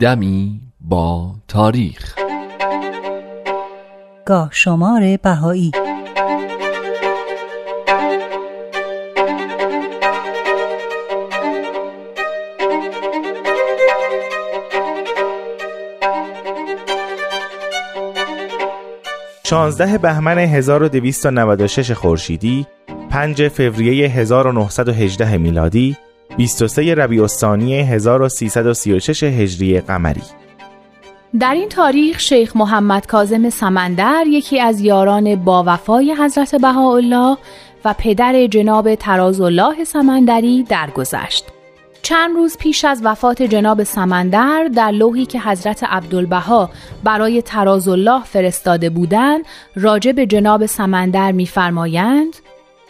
دمی با تاریخ. گاه شمار بهایی. شانزده بهمن 1296 خورشیدی 5 فوریه 1918 میلادی 23 ربیع الثانی 1336 هجری قمری در این تاریخ شیخ محمد کاظم سمندر یکی از یاران با وفای حضرت بهاءالله و پدر جناب تراز الله سمندری درگذشت. چند روز پیش از وفات جناب سمندر در لوحی که حضرت عبدالبها برای تراز الله فرستاده بودند راجع به جناب سمندر می‌فرمایند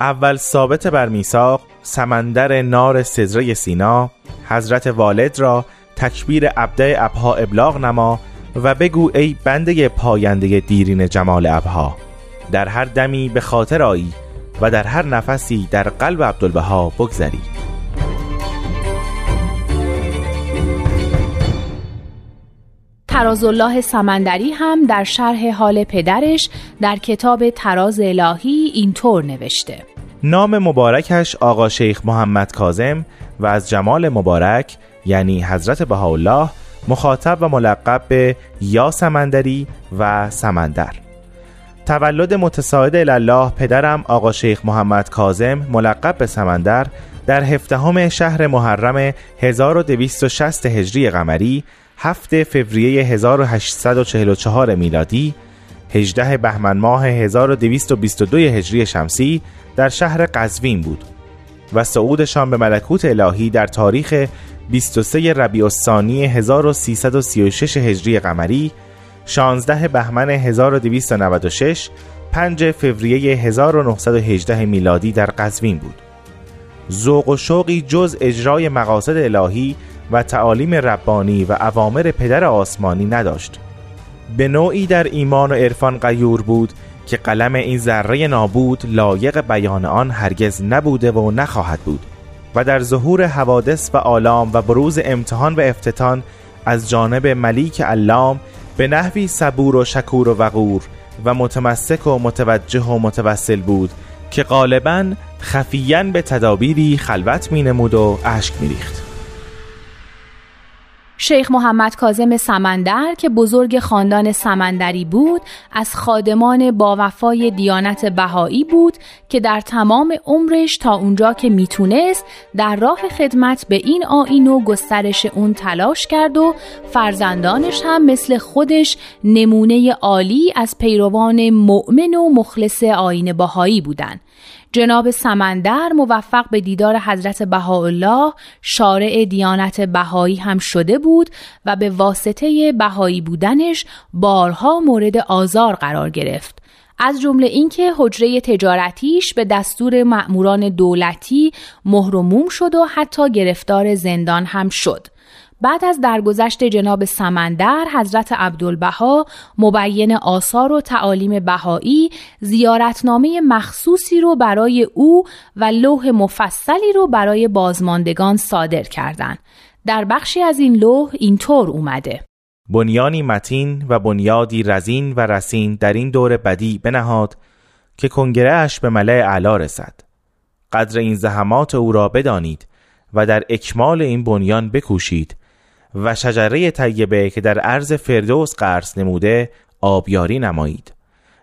اول ثابت بر میثاق سمندر نار سزره سینا حضرت والد را تکبیر ابده ابها ابلاغ نما و بگو ای بنده پاینده دیرین جمال ابها. در هر دمی به خاطر آیی و در هر نفسی در قلب عبدالبها بگذری. تراز الله سمندری هم در شرح حال پدرش در کتاب تراز الهی اینطور نوشته. نام مبارکش آقا شیخ محمد کازم و از جمال مبارک یعنی حضرت بهاءالله مخاطب و ملقب به یا سمندری و سمندر. تولد متساعد الله پدرم آقا شیخ محمد کازم ملقب به سمندر در هفدهم شهر محرم 1260 هجری قمری 7 فوریه 1844 میلادی 18 بهمن ماه 1222 هجری شمسی در شهر قزوین بود و صعودشان به ملکوت الهی در تاریخ 23 ربیع الثانی 1336 هجری قمری 16 بهمن 1296 5 فوریه 1918 میلادی در قزوین بود. ذوق و شوقی جز اجرای مقاصد الهی و تعالیم ربانی و اوامر پدر آسمانی نداشت به نوعی در ایمان و عرفان قیور بود که قلم این ذره نابود لایق بیان آن هرگز نبوده و نخواهد بود و در ظهور حوادث و آلام و بروز امتحان و افتتان از جانب ملیک علام به نحوی صبور و شکور و وقور و متمسک و متوجه و متوسل بود که غالبا خفیاً به تدابیری خلوت می نمود و اشک می ریخت. شیخ محمد کازم سمندر که بزرگ خاندان سمندری بود از خادمان با وفای دیانت بهایی بود که در تمام عمرش تا اونجا که می‌تونست در راه خدمت به این آین و گسترش اون تلاش کرد و فرزندانش هم مثل خودش نمونه عالی از پیروان مؤمن و مخلص آین بهایی بودند. جناب سمندر موفق به دیدار حضرت بهاءالله شارع دیانت بهایی هم شده بود و به واسطه بهایی بودنش بارها مورد آزار قرار گرفت. از جمله اینکه حجره تجارتیش به دستور مأموران دولتی مهرموم شد و حتی گرفتار زندان هم شد. بعد از درگذشت جناب سمندر حضرت عبدالبها مبین آثار و تعالیم بهایی زیارتنامه مخصوصی رو برای او و لوح مفصلی رو برای بازماندگان صادر کردند. در بخشی از این لوح اینطور اومده بنیانی متین و بنیادی رزین و رسین در این دور بدی بنهاد که کنگرهش به ملع اعلا رسد قدر این زحمات او را بدانید و در اکمال این بنیان بکوشید و شجره طیبه که در عرض فردوس قرص نموده آبیاری نمایید.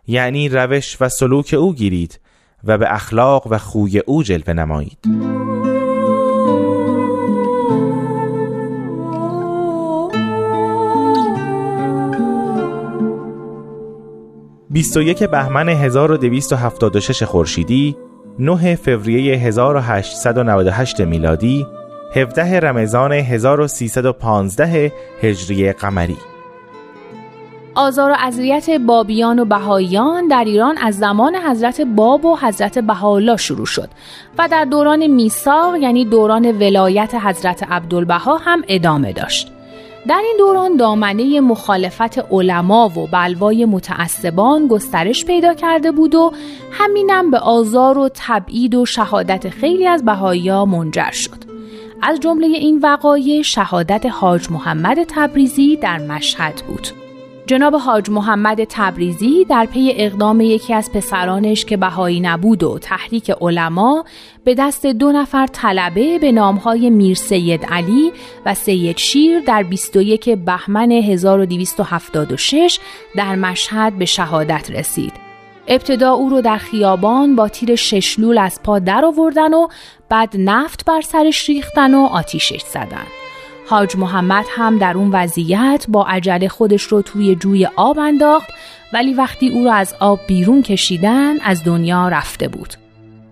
یعنی روش و سلوک او گیرید و به اخلاق و خوی او جلوه نمایید. بیست و یک بهمن 1276 خورشیدی 9 فوریه 1898 میلادی 17 رمضان 1315 هجری قمری آزار و اذیت بابیان و بهاییان در ایران از زمان حضرت باب و حضرت بهاءالله شروع شد و در دوران میثاق یعنی دوران ولایت حضرت عبدالبها هم ادامه داشت. در این دوران دامنه مخالفت علما و بلوای متعصبان گسترش پیدا کرده بود و همینم به آزار و تبعید و شهادت خیلی از بهایی منجر شد. از جمله این وقایع شهادت حاج محمد تبریزی در مشهد بود. جناب حاج محمد تبریزی در پی اقدام یکی از پسرانش که بهایی نبود و تحریک علما به دست دو نفر طلبه به نامهای میر سید علی و سید شیر در 21 بهمن 1276 در مشهد به شهادت رسید. ابتدا او رو در خیابان با تیر ششلول از پا در آوردن و بعد نفت بر سرش ریختن و آتیشش زدن. حاج محمد هم در اون وضعیت با عجله خودش رو توی جوی آب انداخت ولی وقتی او را از آب بیرون کشیدن از دنیا رفته بود.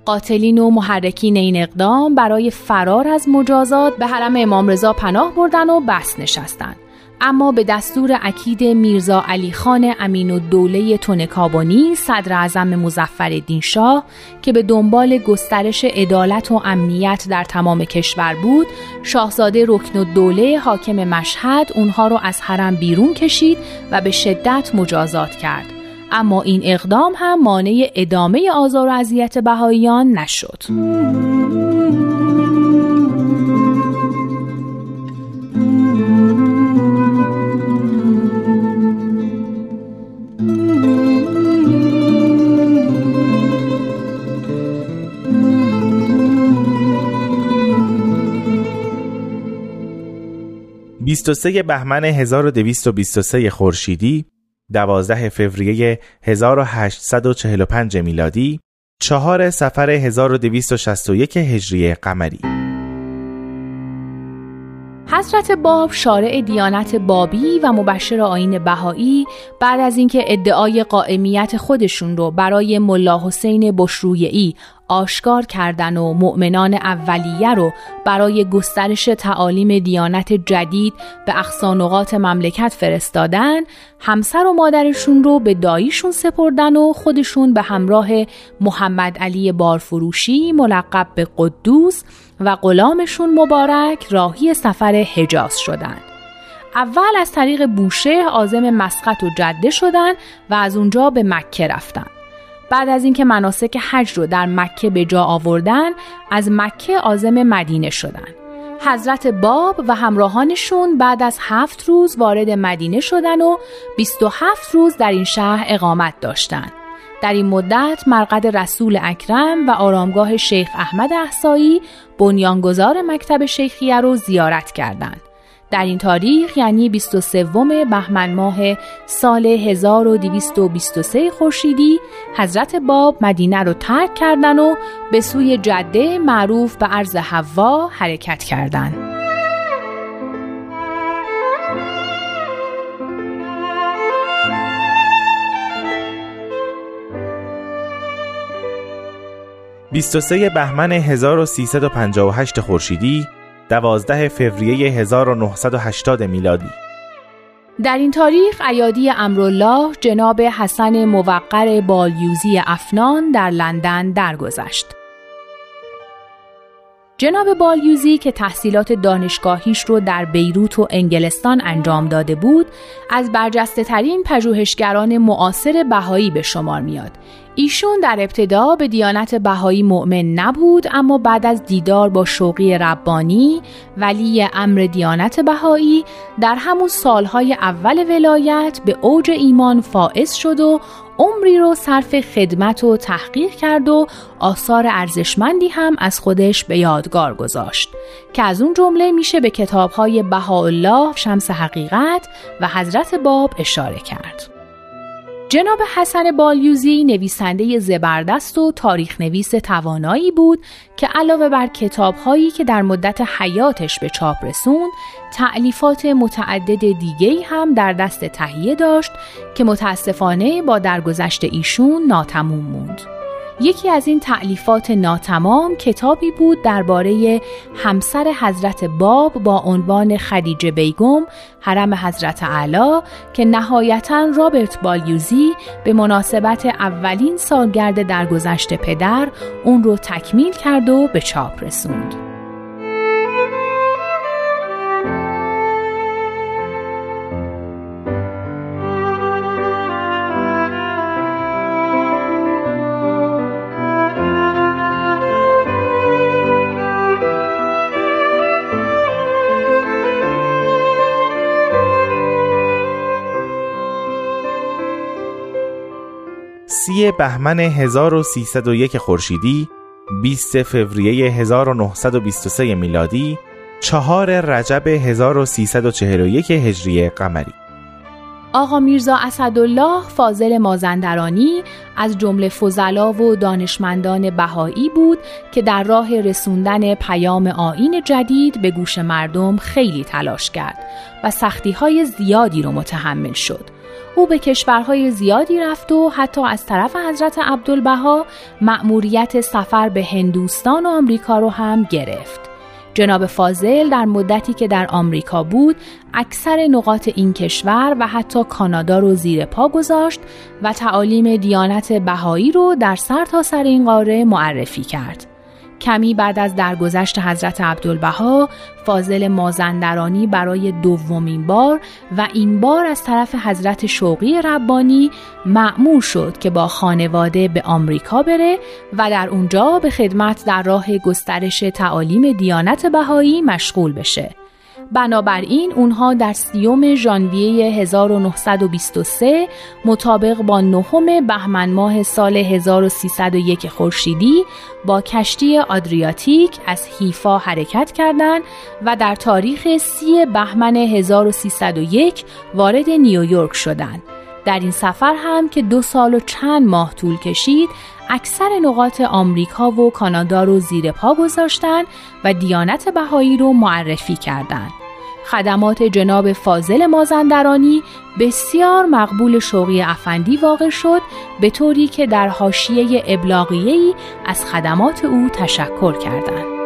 قاتلین و محرکین این اقدام برای فرار از مجازات به حرم امام رضا پناه بردن و بس نشستند. اما به دستور اکید میرزا علی خان امین و دوله تونکابانی صدر اعظم مزفر شاه که به دنبال گسترش عدالت و امنیت در تمام کشور بود شاهزاده رکن و دوله حاکم مشهد اونها رو از حرم بیرون کشید و به شدت مجازات کرد. اما این اقدام هم مانع ادامه آزار و اذیت بهاییان نشد. 23 بهمن 1223 خورشیدی 12 فوریه 1845 میلادی 4 سفر 1261 هجری قمری. حضرت باب شارع دیانت بابی و مبشر آین بهایی بعد از اینکه ادعای قائمیت خودشون رو برای ملا حسین بشرویعی آشکار کردن و مؤمنان اولیه رو برای گسترش تعالیم دیانت جدید به اقصانقات مملکت فرستادن همسر و مادرشون رو به داییشون سپردن و خودشون به همراه محمد علی بارفروشی ملقب به قدوس و غلامشون مبارک راهی سفر حجاز شدند. اول از طریق بوشه آزم مسقط و جده شدن و از اونجا به مکه رفتن. بعد از اینکه مناسک حج رو در مکه به جا آوردن از مکه آزم مدینه شدن حضرت باب و همراهانشون بعد از هفت روز وارد مدینه شدن و 27 روز در این شهر اقامت داشتند. در این مدت مرقد رسول اکرم و آرامگاه شیخ احمد احسایی بنیانگذار مکتب شیخیه رو زیارت کردند. در این تاریخ یعنی 23 بهمن ماه سال 1223 خورشیدی حضرت باب مدینه رو ترک کردن و به سوی جده معروف به عرض حوا حرکت کردند. بیست بهمن 1358 خورشیدی دوازده فوریه 1980 میلادی در این تاریخ ایادی امرالله جناب حسن موقر بالیوزی افنان در لندن درگذشت. جناب بالیوزی که تحصیلات دانشگاهیش رو در بیروت و انگلستان انجام داده بود از برجسته ترین پژوهشگران معاصر بهایی به شمار میاد ایشون در ابتدا به دیانت بهایی مؤمن نبود اما بعد از دیدار با شوقی ربانی ولی امر دیانت بهایی در همون سالهای اول ولایت به اوج ایمان فائز شد و عمری رو صرف خدمت و تحقیق کرد و آثار ارزشمندی هم از خودش به یادگار گذاشت که از اون جمله میشه به کتابهای بهاءالله شمس حقیقت و حضرت باب اشاره کرد. جناب حسن بالیوزی نویسنده زبردست و تاریخ نویس توانایی بود که علاوه بر کتابهایی که در مدت حیاتش به چاپ رسوند تعلیفات متعدد دیگه هم در دست تهیه داشت که متاسفانه با درگذشت ایشون ناتموم موند. یکی از این تعلیفات ناتمام کتابی بود درباره همسر حضرت باب با عنوان خدیجه بیگم حرم حضرت علا که نهایتا رابرت بالیوزی به مناسبت اولین سالگرد درگذشت پدر اون رو تکمیل کرد و به چاپ رسوند. بهمن 1301 خورشیدی 20 فوریه 1923 میلادی چهار رجب 1341 هجری قمری آقا میرزا اسدالله فاضل مازندرانی از جمله فضلا و دانشمندان بهایی بود که در راه رسوندن پیام آین جدید به گوش مردم خیلی تلاش کرد و سختی های زیادی رو متحمل شد. او به کشورهای زیادی رفت و حتی از طرف حضرت عبدالبها مأموریت سفر به هندوستان و آمریکا رو هم گرفت. جناب فاضل در مدتی که در آمریکا بود اکثر نقاط این کشور و حتی کانادا رو زیر پا گذاشت و تعالیم دیانت بهایی رو در سر تا سر این قاره معرفی کرد. کمی بعد از درگذشت حضرت عبدالبها فاضل مازندرانی برای دومین بار و این بار از طرف حضرت شوقی ربانی معمور شد که با خانواده به آمریکا بره و در اونجا به خدمت در راه گسترش تعالیم دیانت بهایی مشغول بشه. بنابراین اونها در سیوم ژانویه 1923 مطابق با نهم بهمن ماه سال 1301 خورشیدی با کشتی آدریاتیک از حیفا حرکت کردند و در تاریخ سی بهمن 1301 وارد نیویورک شدند. در این سفر هم که دو سال و چند ماه طول کشید اکثر نقاط آمریکا و کانادا رو زیر پا گذاشتن و دیانت بهایی رو معرفی کردند. خدمات جناب فاضل مازندرانی بسیار مقبول شوقی افندی واقع شد به طوری که در حاشیه ابلاغیه‌ای از خدمات او تشکر کردند.